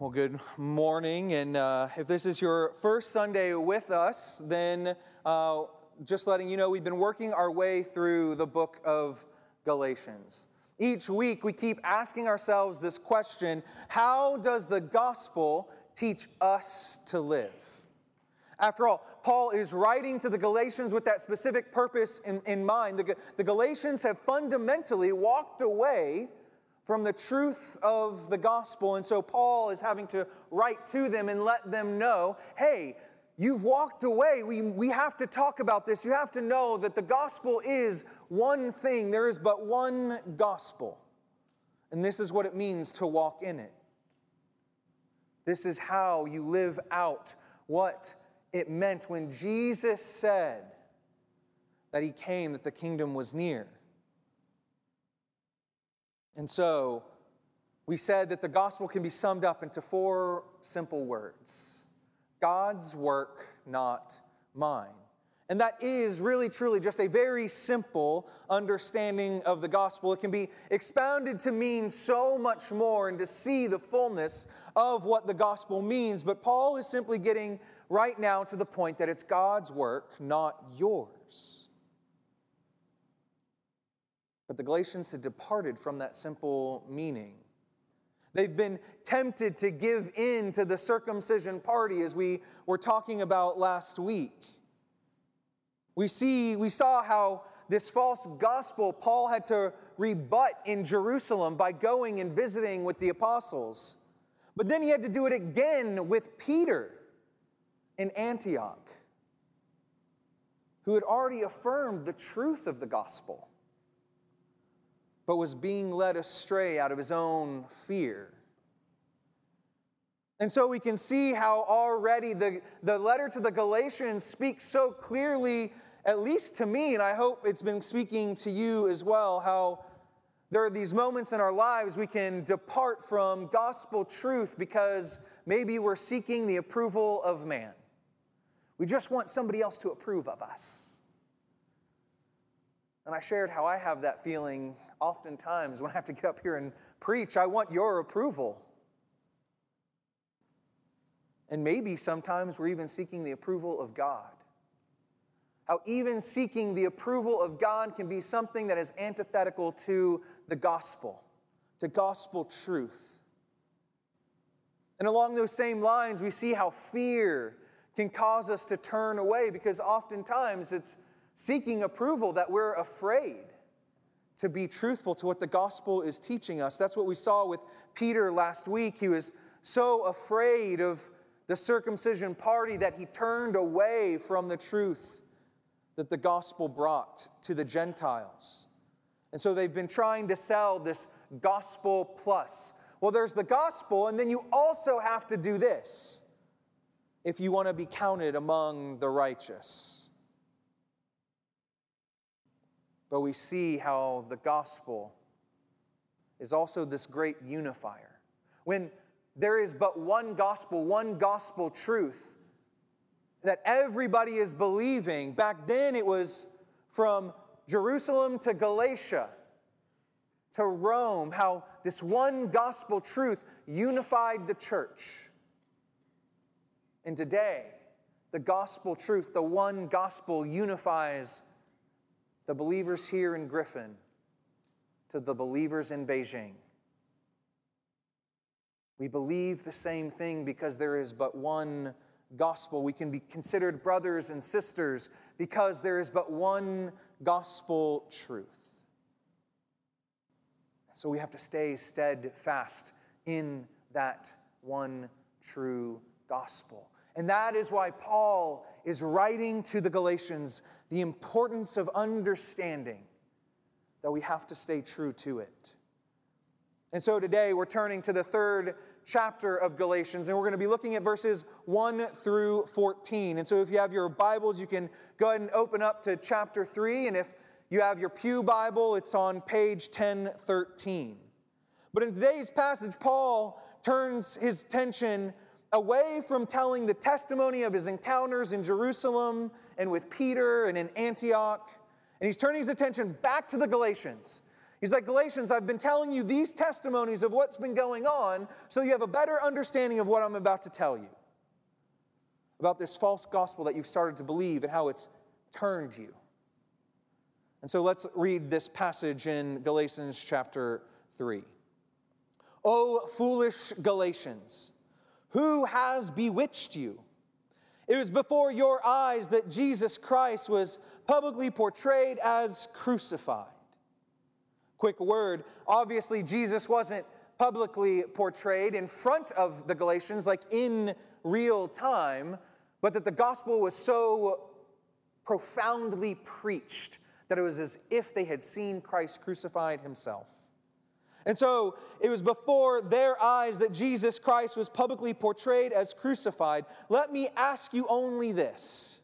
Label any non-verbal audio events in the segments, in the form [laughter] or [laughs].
Well, good morning. And uh, if this is your first Sunday with us, then uh, just letting you know, we've been working our way through the book of Galatians. Each week, we keep asking ourselves this question How does the gospel teach us to live? After all, Paul is writing to the Galatians with that specific purpose in, in mind. The, the Galatians have fundamentally walked away from the truth of the gospel. And so Paul is having to write to them and let them know hey, you've walked away. We, we have to talk about this. You have to know that the gospel is one thing, there is but one gospel. And this is what it means to walk in it. This is how you live out what it meant when Jesus said that he came, that the kingdom was near. And so we said that the gospel can be summed up into four simple words God's work, not mine. And that is really, truly just a very simple understanding of the gospel. It can be expounded to mean so much more and to see the fullness of what the gospel means. But Paul is simply getting right now to the point that it's God's work, not yours. But the Galatians had departed from that simple meaning. They've been tempted to give in to the circumcision party as we were talking about last week. We see we saw how this false gospel Paul had to rebut in Jerusalem by going and visiting with the apostles. But then he had to do it again with Peter in Antioch, who had already affirmed the truth of the gospel but was being led astray out of his own fear. And so we can see how already the, the letter to the Galatians speaks so clearly, at least to me, and I hope it's been speaking to you as well, how there are these moments in our lives we can depart from gospel truth because maybe we're seeking the approval of man. We just want somebody else to approve of us. And I shared how I have that feeling oftentimes when I have to get up here and preach, I want your approval. And maybe sometimes we're even seeking the approval of God. How even seeking the approval of God can be something that is antithetical to the gospel, to gospel truth. And along those same lines, we see how fear can cause us to turn away because oftentimes it's seeking approval that we're afraid to be truthful to what the gospel is teaching us. That's what we saw with Peter last week. He was so afraid of the circumcision party that he turned away from the truth that the gospel brought to the Gentiles. And so they've been trying to sell this gospel plus. Well, there's the gospel, and then you also have to do this if you want to be counted among the righteous. But we see how the gospel is also this great unifier. When there is but one gospel, one gospel truth that everybody is believing, back then it was from Jerusalem to Galatia to Rome, how this one gospel truth unified the church. And today, the gospel truth, the one gospel, unifies the believers here in Griffin to the believers in Beijing. We believe the same thing because there is but one gospel. We can be considered brothers and sisters because there is but one gospel truth. So we have to stay steadfast in that one true gospel. And that is why Paul is writing to the Galatians the importance of understanding that we have to stay true to it. And so today we're turning to the third chapter of Galatians, and we're going to be looking at verses 1 through 14. And so if you have your Bibles, you can go ahead and open up to chapter 3. And if you have your Pew Bible, it's on page 1013. But in today's passage, Paul turns his attention away from telling the testimony of his encounters in Jerusalem and with Peter and in Antioch, and he's turning his attention back to the Galatians. He's like, Galatians, I've been telling you these testimonies of what's been going on so you have a better understanding of what I'm about to tell you about this false gospel that you've started to believe and how it's turned you. And so let's read this passage in Galatians chapter 3. O foolish Galatians, who has bewitched you? It was before your eyes that Jesus Christ was publicly portrayed as crucified. Quick word obviously, Jesus wasn't publicly portrayed in front of the Galatians, like in real time, but that the gospel was so profoundly preached that it was as if they had seen Christ crucified himself. And so it was before their eyes that Jesus Christ was publicly portrayed as crucified. Let me ask you only this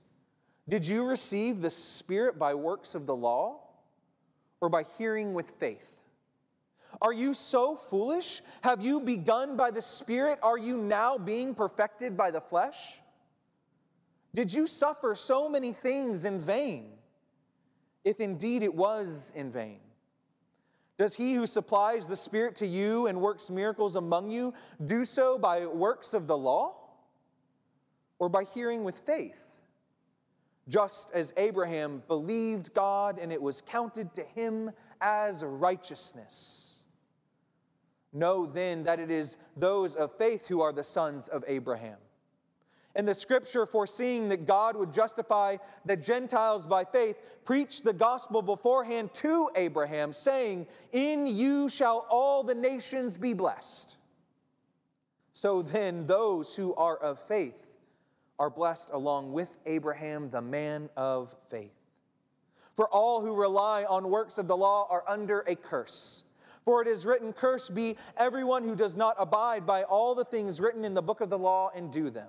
Did you receive the Spirit by works of the law or by hearing with faith? Are you so foolish? Have you begun by the Spirit? Are you now being perfected by the flesh? Did you suffer so many things in vain, if indeed it was in vain? Does he who supplies the Spirit to you and works miracles among you do so by works of the law or by hearing with faith? Just as Abraham believed God and it was counted to him as righteousness. Know then that it is those of faith who are the sons of Abraham. And the scripture, foreseeing that God would justify the Gentiles by faith, preached the gospel beforehand to Abraham, saying, In you shall all the nations be blessed. So then, those who are of faith are blessed along with Abraham, the man of faith. For all who rely on works of the law are under a curse. For it is written, Cursed be everyone who does not abide by all the things written in the book of the law and do them.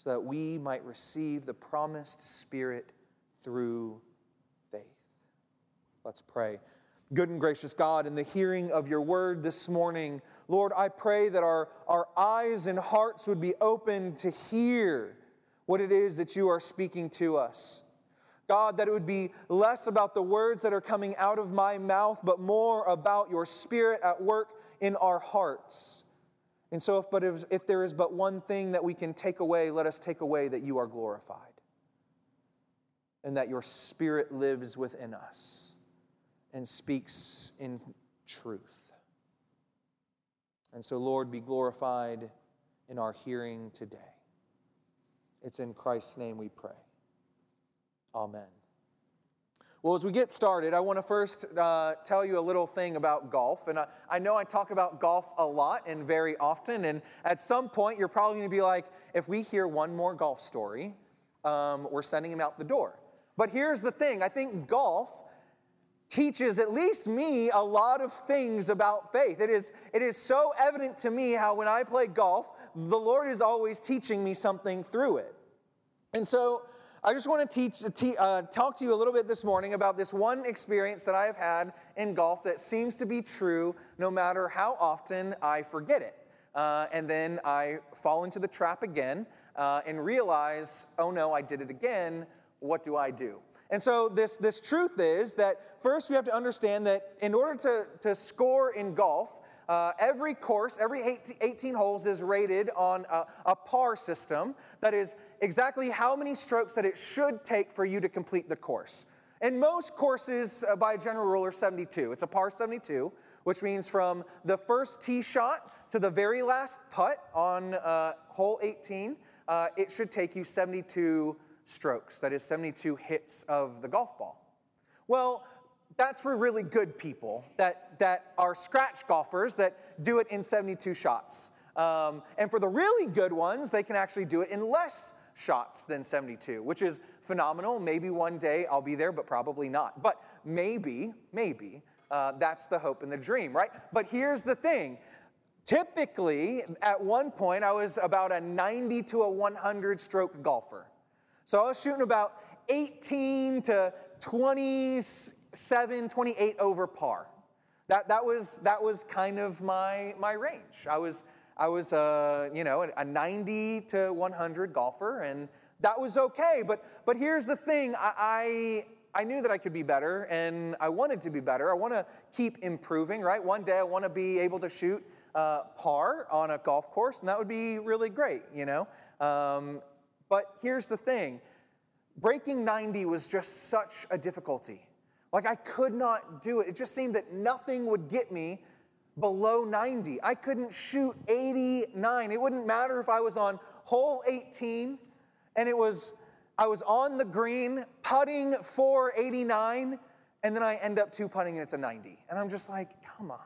so that we might receive the promised Spirit through faith. Let's pray. Good and gracious God, in the hearing of your word this morning, Lord, I pray that our, our eyes and hearts would be open to hear what it is that you are speaking to us. God, that it would be less about the words that are coming out of my mouth, but more about your spirit at work in our hearts. And so, if, but if, if there is but one thing that we can take away, let us take away that you are glorified and that your spirit lives within us and speaks in truth. And so, Lord, be glorified in our hearing today. It's in Christ's name we pray. Amen. Well, as we get started, I want to first uh, tell you a little thing about golf. And I, I, know I talk about golf a lot and very often. And at some point, you're probably going to be like, if we hear one more golf story, um, we're sending him out the door. But here's the thing I think golf teaches at least me a lot of things about faith. It is, it is so evident to me how when I play golf, the Lord is always teaching me something through it. And so, I just want to teach, uh, talk to you a little bit this morning about this one experience that I have had in golf that seems to be true no matter how often I forget it. Uh, and then I fall into the trap again uh, and realize, oh no, I did it again. What do I do? And so this, this truth is that first we have to understand that in order to, to score in golf, uh, every course, every 18 holes is rated on a, a, par system. That is exactly how many strokes that it should take for you to complete the course. And most courses, uh, by general rule, are 72. It's a par 72, which means from the first tee shot to the very last putt on uh, hole 18, uh, it should take you 72 strokes. That is 72 hits of the golf ball. Well, that's for really good people that, that are scratch golfers that do it in 72 shots. Um, and for the really good ones, they can actually do it in less shots than 72, which is phenomenal. Maybe one day I'll be there, but probably not. But maybe, maybe, uh, that's the hope and the dream, right? But here's the thing. Typically, at one point, I was about a 90 to a 100 stroke golfer. So I was shooting about 18 to 27, 28 over par. That, that, was, that was kind of my, my range. I was, I was uh, you know, a 90 to 100 golfer, and that was okay. But, but here's the thing I, I, I knew that I could be better, and I wanted to be better. I want to keep improving, right? One day I want to be able to shoot uh, par on a golf course, and that would be really great, you know? Um, but here's the thing breaking 90 was just such a difficulty. Like, I could not do it. It just seemed that nothing would get me below 90. I couldn't shoot 89. It wouldn't matter if I was on hole 18 and it was I was on the green putting for 89 and then I end up two putting and it's a 90. And I'm just like, come on.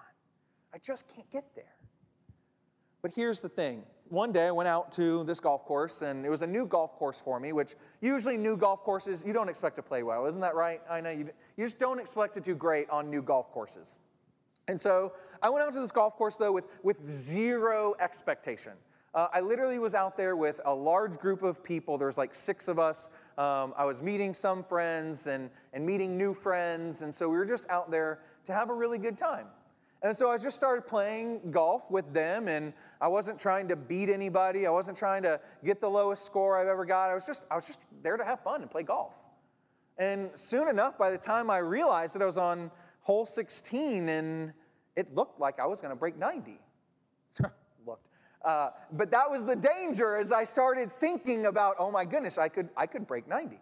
I just can't get there. But here's the thing. One day I went out to this golf course and it was a new golf course for me, which usually new golf courses you don't expect to play well, isn't that right? I know you, you just don't expect to do great on new golf courses. And so I went out to this golf course though with, with zero expectation. Uh, I literally was out there with a large group of people. There was like six of us. Um, I was meeting some friends and, and meeting new friends. And so we were just out there to have a really good time. And so I just started playing golf with them, and I wasn't trying to beat anybody. I wasn't trying to get the lowest score I've ever got. I was just, I was just there to have fun and play golf. And soon enough, by the time I realized that I was on hole 16, and it looked like I was going to break 90. [laughs] looked. Uh, but that was the danger as I started thinking about, oh my goodness, I could, I could break 90.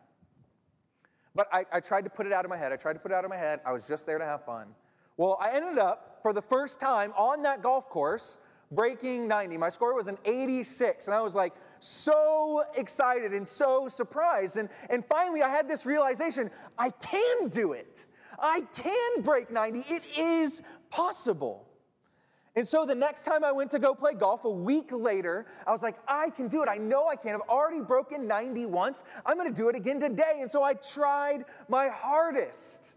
But I, I tried to put it out of my head. I tried to put it out of my head. I was just there to have fun. Well, I ended up for the first time on that golf course breaking 90. My score was an 86, and I was like so excited and so surprised. And, and finally, I had this realization I can do it. I can break 90. It is possible. And so the next time I went to go play golf, a week later, I was like, I can do it. I know I can. I've already broken 90 once. I'm going to do it again today. And so I tried my hardest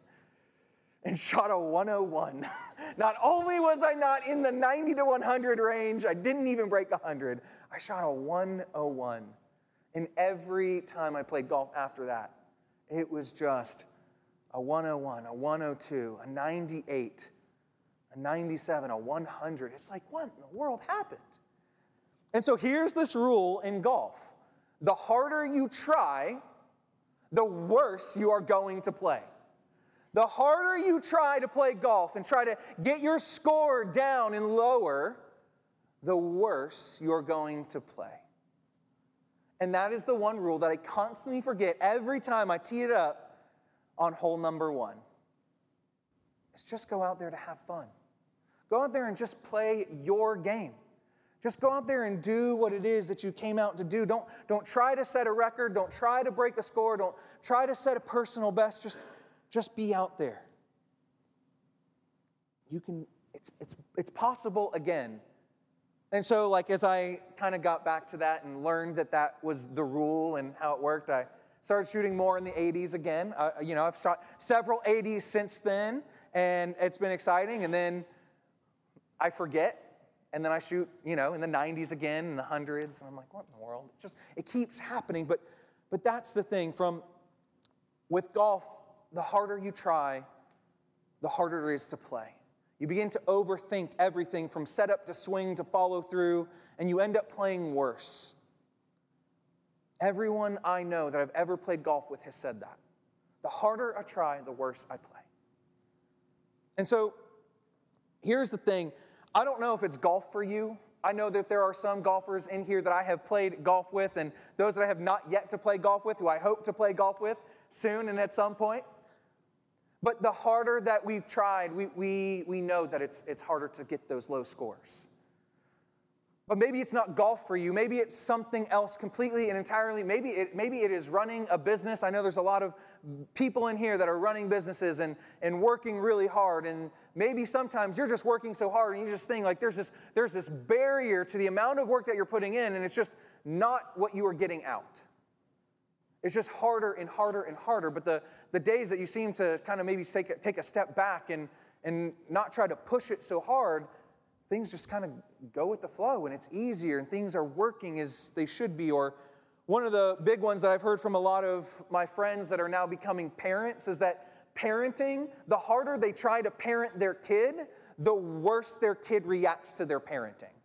and shot a 101. [laughs] not only was I not in the 90 to 100 range, I didn't even break 100. I shot a 101. And every time I played golf after that, it was just a 101, a 102, a 98, a 97, a 100. It's like, what in the world happened? And so here's this rule in golf the harder you try, the worse you are going to play. The harder you try to play golf and try to get your score down and lower, the worse you're going to play. And that is the one rule that I constantly forget every time I tee it up on hole number one. Is just go out there to have fun. Go out there and just play your game. Just go out there and do what it is that you came out to do. Don't, don't try to set a record. Don't try to break a score. Don't try to set a personal best. Just just be out there. You can, it's, it's, it's possible again. And so, like, as I kind of got back to that and learned that that was the rule and how it worked, I started shooting more in the 80s again. Uh, you know, I've shot several 80s since then, and it's been exciting. And then I forget, and then I shoot, you know, in the 90s again, in the hundreds, and I'm like, what in the world? It just it keeps happening. But but that's the thing. From with golf, the harder you try, the harder it is to play. You begin to overthink everything from setup to swing to follow through, and you end up playing worse. Everyone I know that I've ever played golf with has said that. The harder I try, the worse I play. And so here's the thing I don't know if it's golf for you. I know that there are some golfers in here that I have played golf with, and those that I have not yet to play golf with, who I hope to play golf with soon and at some point. But the harder that we've tried, we, we, we know that it's, it's harder to get those low scores. But maybe it's not golf for you. Maybe it's something else completely and entirely. Maybe it, maybe it is running a business. I know there's a lot of people in here that are running businesses and, and working really hard. And maybe sometimes you're just working so hard and you just think like there's this, there's this barrier to the amount of work that you're putting in, and it's just not what you are getting out. It's just harder and harder and harder. But the, the days that you seem to kind of maybe take a, take a step back and, and not try to push it so hard, things just kind of go with the flow and it's easier and things are working as they should be. Or one of the big ones that I've heard from a lot of my friends that are now becoming parents is that parenting, the harder they try to parent their kid, the worse their kid reacts to their parenting.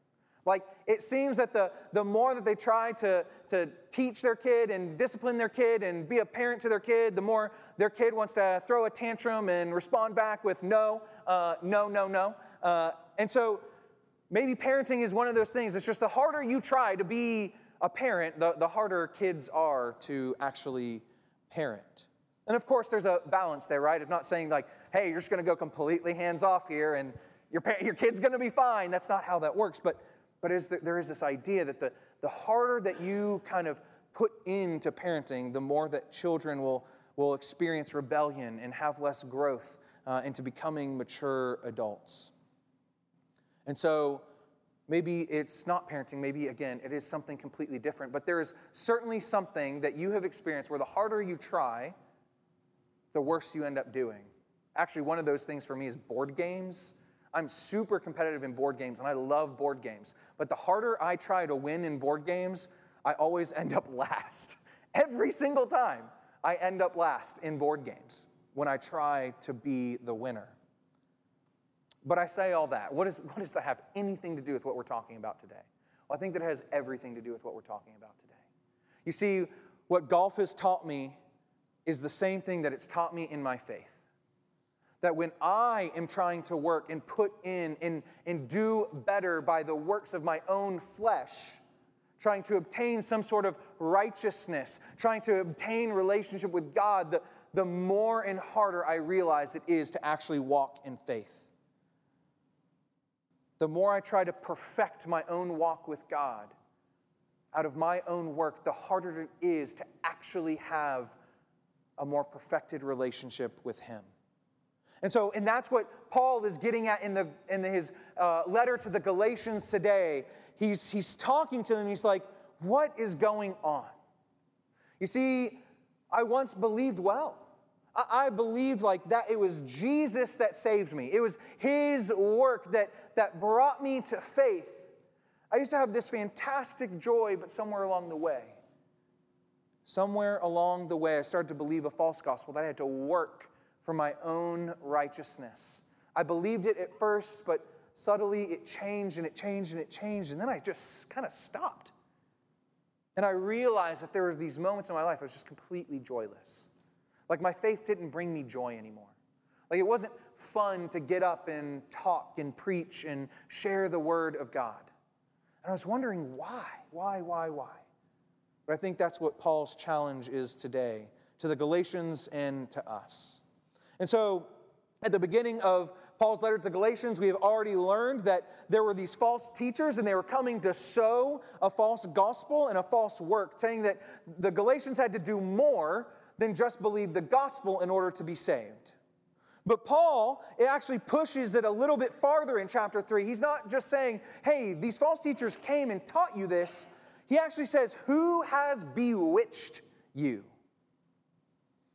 Like, it seems that the, the more that they try to, to teach their kid and discipline their kid and be a parent to their kid, the more their kid wants to throw a tantrum and respond back with no, uh, no, no, no. Uh, and so, maybe parenting is one of those things. It's just the harder you try to be a parent, the, the harder kids are to actually parent. And of course, there's a balance there, right? It's not saying like, hey, you're just going to go completely hands off here and your, your kid's going to be fine. That's not how that works. But, but is there, there is this idea that the, the harder that you kind of put into parenting, the more that children will, will experience rebellion and have less growth uh, into becoming mature adults. And so, Maybe it's not parenting, maybe again, it is something completely different, but there is certainly something that you have experienced where the harder you try, the worse you end up doing. Actually, one of those things for me is board games. I'm super competitive in board games and I love board games. But the harder I try to win in board games, I always [laughs] end up last. Every single time, I end up last in board games when I try to be the winner. But I say all that. What, is, what does that have anything to do with what we're talking about today? Well, I think that it has everything to do with what we're talking about today. You see, what golf has taught me is the same thing that it's taught me in my faith. That when I am trying to work and put in and, and do better by the works of my own flesh, trying to obtain some sort of righteousness, trying to obtain relationship with God, the, the more and harder I realize it is to actually walk in faith the more I try to perfect my own walk with God out of my own work, the harder it is to actually have a more perfected relationship with Him. And so, and that's what Paul is getting at in, the, in his uh, letter to the Galatians today. He's, he's talking to them, he's like, What is going on? You see, I once believed well. I believed like that it was Jesus that saved me. It was his work that, that brought me to faith. I used to have this fantastic joy, but somewhere along the way, somewhere along the way, I started to believe a false gospel that I had to work for my own righteousness. I believed it at first, but subtly it changed and it changed and it changed, and then I just kind of stopped. And I realized that there were these moments in my life I was just completely joyless. Like my faith didn't bring me joy anymore. Like it wasn't fun to get up and talk and preach and share the word of God. And I was wondering why, why, why, why. But I think that's what Paul's challenge is today to the Galatians and to us. And so, at the beginning of Paul's letter to Galatians, we have already learned that there were these false teachers and they were coming to sow a false gospel and a false work, saying that the Galatians had to do more than just believe the gospel in order to be saved. But Paul it actually pushes it a little bit farther in chapter 3. He's not just saying, hey, these false teachers came and taught you this. He actually says, who has bewitched you?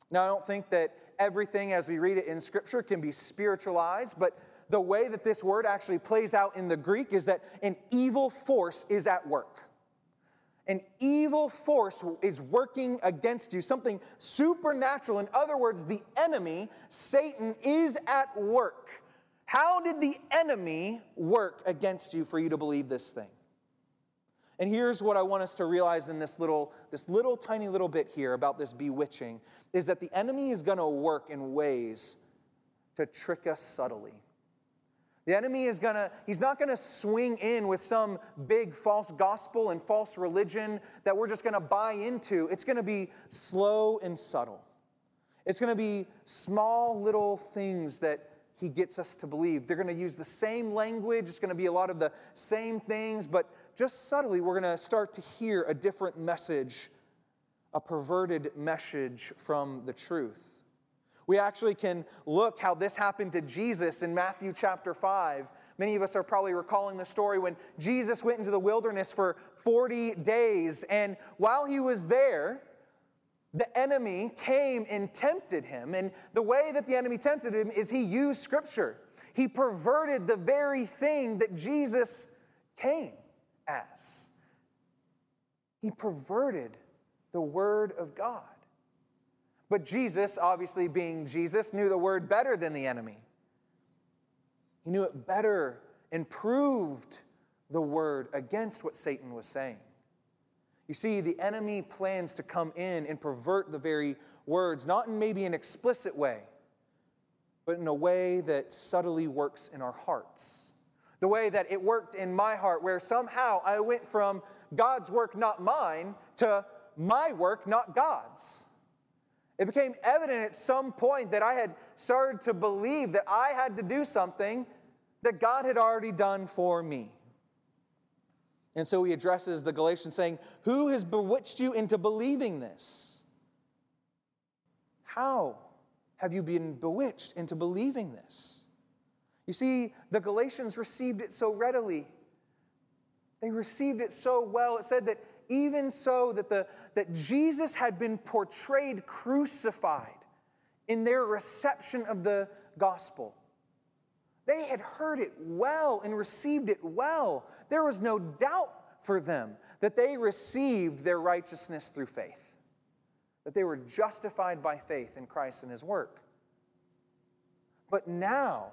Now, I don't think that everything as we read it in Scripture can be spiritualized, but the way that this word actually plays out in the Greek is that an evil force is at work. An evil force is working against you, something supernatural. In other words, the enemy, Satan, is at work. How did the enemy work against you for you to believe this thing? And here's what I want us to realize in this little, this little tiny little bit here about this bewitching is that the enemy is going to work in ways to trick us subtly. The enemy is gonna, he's not gonna swing in with some big false gospel and false religion that we're just gonna buy into. It's gonna be slow and subtle. It's gonna be small little things that he gets us to believe. They're gonna use the same language, it's gonna be a lot of the same things, but just subtly, we're gonna start to hear a different message, a perverted message from the truth. We actually can look how this happened to Jesus in Matthew chapter 5. Many of us are probably recalling the story when Jesus went into the wilderness for 40 days. And while he was there, the enemy came and tempted him. And the way that the enemy tempted him is he used scripture. He perverted the very thing that Jesus came as. He perverted the word of God. But Jesus, obviously being Jesus, knew the word better than the enemy. He knew it better and proved the word against what Satan was saying. You see, the enemy plans to come in and pervert the very words, not in maybe an explicit way, but in a way that subtly works in our hearts. The way that it worked in my heart, where somehow I went from God's work, not mine, to my work, not God's. It became evident at some point that I had started to believe that I had to do something that God had already done for me. And so he addresses the Galatians saying, Who has bewitched you into believing this? How have you been bewitched into believing this? You see, the Galatians received it so readily. They received it so well. It said that even so that, the, that Jesus had been portrayed crucified in their reception of the gospel. They had heard it well and received it well. There was no doubt for them that they received their righteousness through faith, that they were justified by faith in Christ and his work. But now,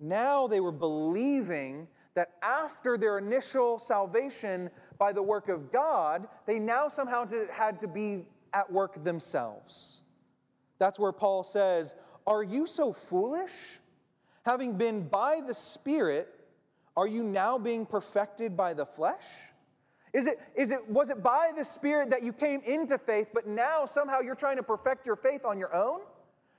now they were believing that after their initial salvation by the work of God, they now somehow had to be at work themselves. That's where Paul says, Are you so foolish? Having been by the Spirit, are you now being perfected by the flesh? Is it, is it, was it by the Spirit that you came into faith, but now somehow you're trying to perfect your faith on your own?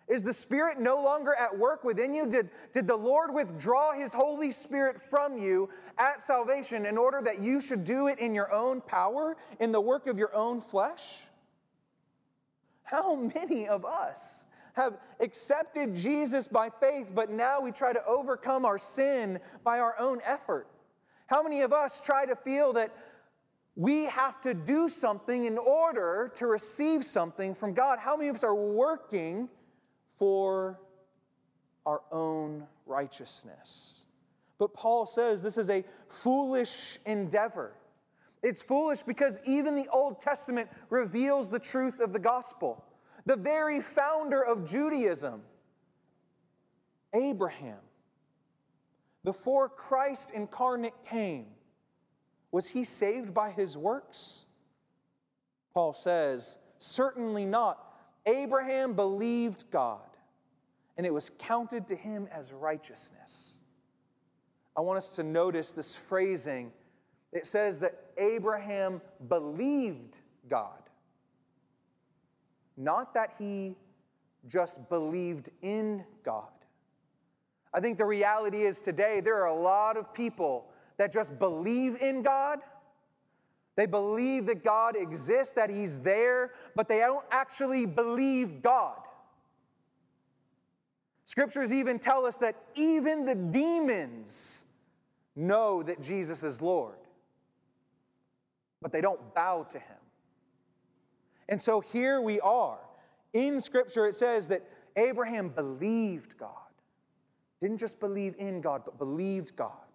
Is the Spirit no longer at work within you? Did, did the Lord withdraw His Holy Spirit from you at salvation in order that you should do it in your own power, in the work of your own flesh? How many of us have accepted Jesus by faith, but now we try to overcome our sin by our own effort? How many of us try to feel that we have to do something in order to receive something from God? How many of us are working for our own righteousness? But Paul says this is a foolish endeavor. It's foolish because even the Old Testament reveals the truth of the gospel the very founder of Judaism, Abraham, before Christ incarnate came, was he saved by his works? Paul says, certainly not. Abraham believed God, and it was counted to him as righteousness. I want us to notice this phrasing. It says that Abraham believed God. Not that he just believed in God. I think the reality is today there are a lot of people that just believe in God. They believe that God exists, that He's there, but they don't actually believe God. Scriptures even tell us that even the demons know that Jesus is Lord, but they don't bow to Him. And so here we are. In Scripture, it says that Abraham believed God. Didn't just believe in God, but believed God.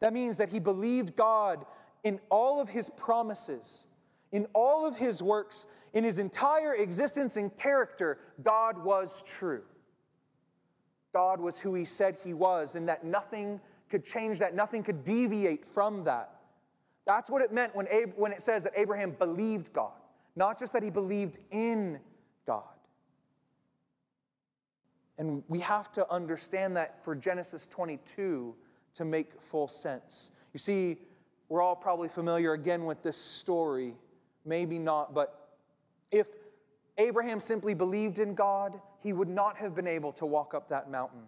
That means that he believed God in all of his promises, in all of his works, in his entire existence and character. God was true. God was who he said he was, and that nothing could change that, nothing could deviate from that. That's what it meant when, Ab- when it says that Abraham believed God. Not just that he believed in God. And we have to understand that for Genesis 22 to make full sense. You see, we're all probably familiar again with this story. Maybe not, but if Abraham simply believed in God, he would not have been able to walk up that mountain.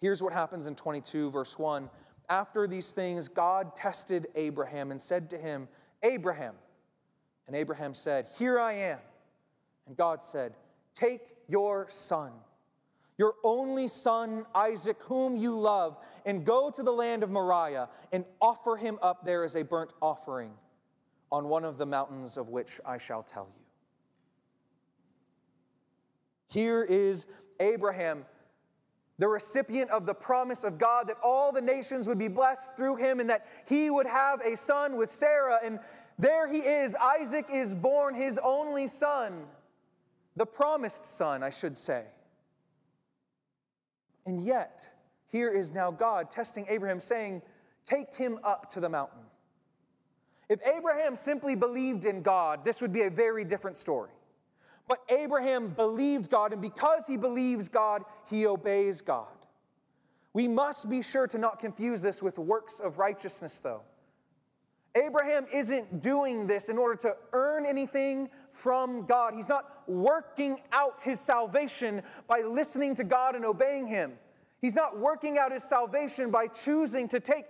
Here's what happens in 22, verse 1. After these things, God tested Abraham and said to him, Abraham, and Abraham said, Here I am. And God said, Take your son, your only son, Isaac, whom you love, and go to the land of Moriah and offer him up there as a burnt offering on one of the mountains of which I shall tell you. Here is Abraham, the recipient of the promise of God that all the nations would be blessed through him and that he would have a son with Sarah. And there he is. Isaac is born, his only son, the promised son, I should say. And yet, here is now God testing Abraham, saying, Take him up to the mountain. If Abraham simply believed in God, this would be a very different story. But Abraham believed God, and because he believes God, he obeys God. We must be sure to not confuse this with works of righteousness, though. Abraham isn't doing this in order to earn anything from God. He's not working out his salvation by listening to God and obeying him. He's not working out his salvation by choosing to take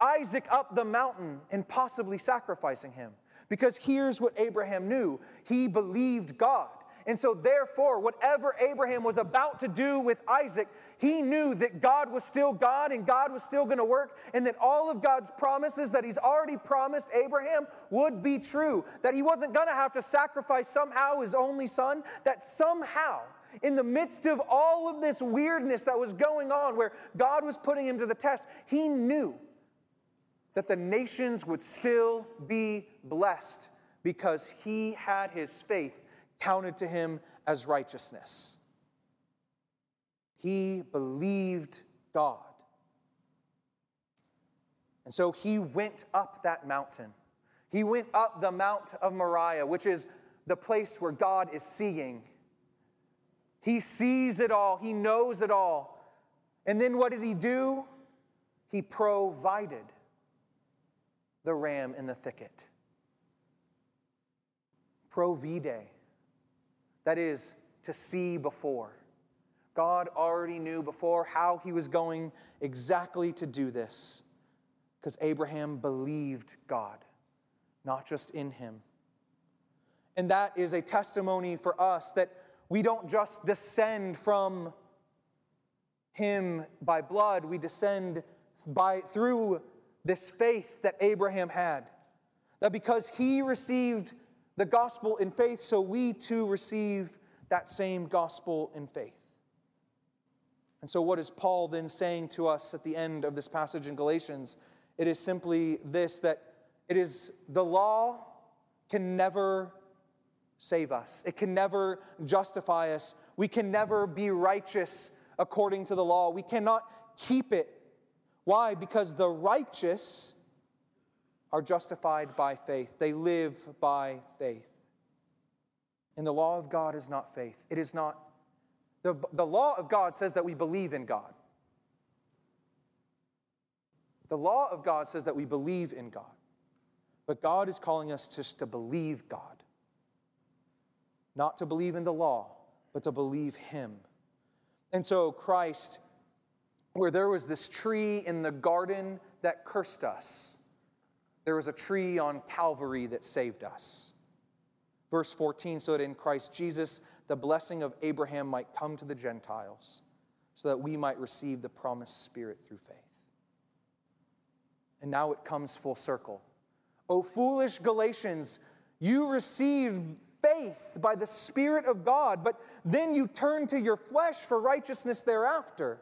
Isaac up the mountain and possibly sacrificing him. Because here's what Abraham knew he believed God. And so, therefore, whatever Abraham was about to do with Isaac, he knew that God was still God and God was still going to work, and that all of God's promises that he's already promised Abraham would be true. That he wasn't going to have to sacrifice somehow his only son, that somehow, in the midst of all of this weirdness that was going on, where God was putting him to the test, he knew that the nations would still be blessed because he had his faith counted to him as righteousness. He believed God. And so he went up that mountain. He went up the Mount of Moriah, which is the place where God is seeing. He sees it all, he knows it all. And then what did he do? He provided the ram in the thicket. Provide, that is, to see before. God already knew before how he was going exactly to do this because Abraham believed God, not just in him. And that is a testimony for us that we don't just descend from him by blood, we descend by through this faith that Abraham had. That because he received the gospel in faith, so we too receive that same gospel in faith. And so, what is Paul then saying to us at the end of this passage in Galatians? It is simply this that it is the law can never save us, it can never justify us. We can never be righteous according to the law. We cannot keep it why? Because the righteous are justified by faith, they live by faith. And the law of God is not faith. It is not, the, the law of God says that we believe in God. The law of God says that we believe in God. But God is calling us just to believe God. Not to believe in the law, but to believe Him. And so Christ where there was this tree in the garden that cursed us, there was a tree on Calvary that saved us. Verse 14, so that in Christ Jesus the blessing of Abraham might come to the Gentiles, so that we might receive the promised Spirit through faith. And now it comes full circle. O foolish Galatians, you received faith by the Spirit of God, but then you turn to your flesh for righteousness thereafter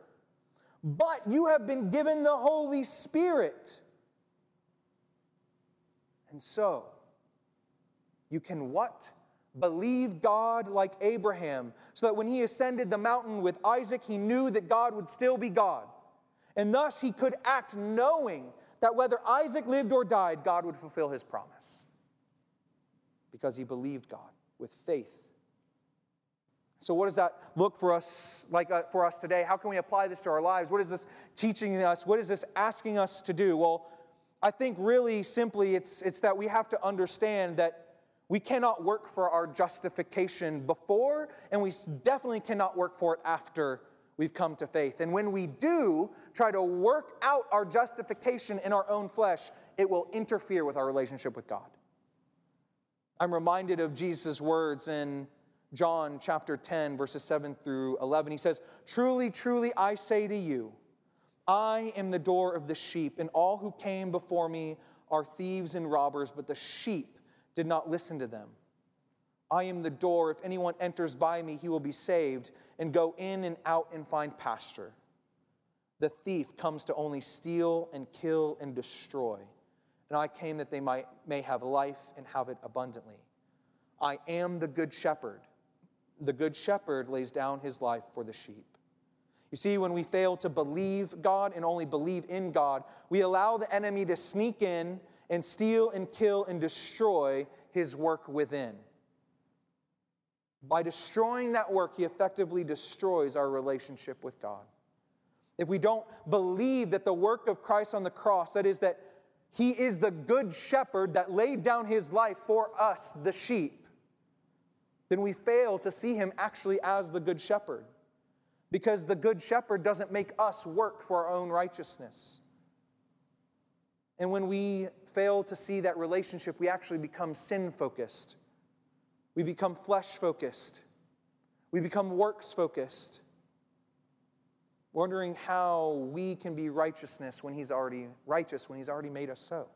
but you have been given the Holy Spirit. And so, you can what? Believe God like Abraham, so that when he ascended the mountain with Isaac, he knew that God would still be God. And thus he could act knowing that whether Isaac lived or died, God would fulfill his promise. Because he believed God with faith so, what does that look for us like uh, for us today? How can we apply this to our lives? What is this teaching us? What is this asking us to do? Well, I think really simply it's, it's that we have to understand that we cannot work for our justification before, and we definitely cannot work for it after we've come to faith. And when we do try to work out our justification in our own flesh, it will interfere with our relationship with God. I'm reminded of Jesus' words in John chapter 10, verses 7 through 11. He says, Truly, truly, I say to you, I am the door of the sheep, and all who came before me are thieves and robbers, but the sheep did not listen to them. I am the door. If anyone enters by me, he will be saved and go in and out and find pasture. The thief comes to only steal and kill and destroy. And I came that they might, may have life and have it abundantly. I am the good shepherd. The good shepherd lays down his life for the sheep. You see, when we fail to believe God and only believe in God, we allow the enemy to sneak in and steal and kill and destroy his work within. By destroying that work, he effectively destroys our relationship with God. If we don't believe that the work of Christ on the cross, that is, that he is the good shepherd that laid down his life for us, the sheep, then we fail to see him actually as the good shepherd. Because the good shepherd doesn't make us work for our own righteousness. And when we fail to see that relationship, we actually become sin focused we become flesh focused. We become works focused. Wondering how we can be righteousness when he's already righteous, when he's already made us so.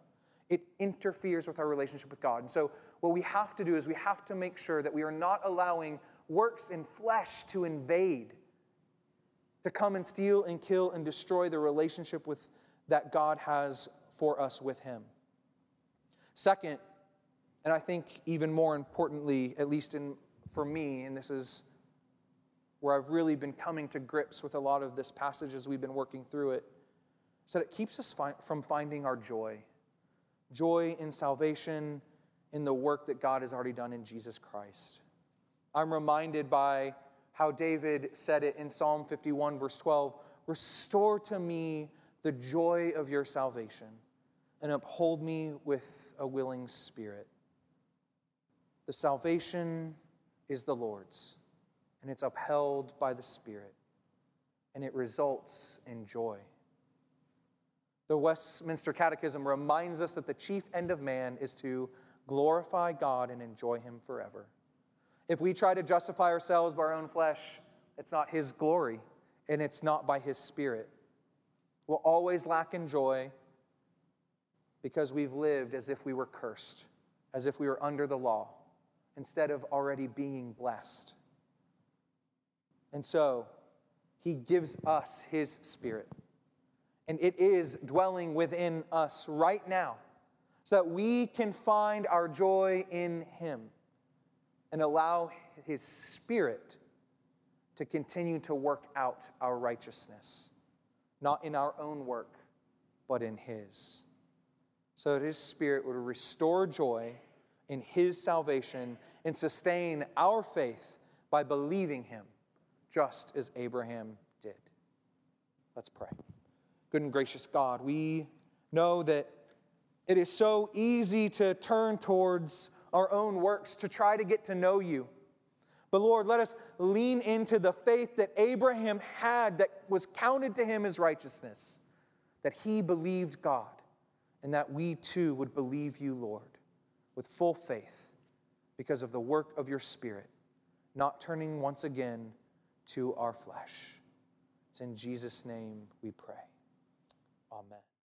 It interferes with our relationship with God. And so, what we have to do is we have to make sure that we are not allowing works in flesh to invade, to come and steal and kill and destroy the relationship with, that God has for us with him. Second, and I think even more importantly, at least in, for me, and this is where I've really been coming to grips with a lot of this passage as we've been working through it, is that it keeps us fi- from finding our joy. Joy in salvation, in the work that God has already done in Jesus Christ. I'm reminded by how David said it in Psalm 51, verse 12 Restore to me the joy of your salvation and uphold me with a willing spirit. The salvation is the Lord's, and it's upheld by the Spirit, and it results in joy. The Westminster Catechism reminds us that the chief end of man is to glorify God and enjoy Him forever. If we try to justify ourselves by our own flesh, it's not His glory and it's not by His Spirit. We'll always lack in joy because we've lived as if we were cursed, as if we were under the law instead of already being blessed. And so, he gives us his spirit. And it is dwelling within us right now so that we can find our joy in him and allow his spirit to continue to work out our righteousness, not in our own work, but in his. So that his spirit would restore joy in his salvation and sustain our faith by believing him, just as Abraham did. Let's pray. Good and gracious God, we know that it is so easy to turn towards our own works to try to get to know you. But Lord, let us lean into the faith that Abraham had that was counted to him as righteousness, that he believed God, and that we too would believe you, Lord with full faith because of the work of your Spirit, not turning once again to our flesh. It's in Jesus' name we pray. Amen.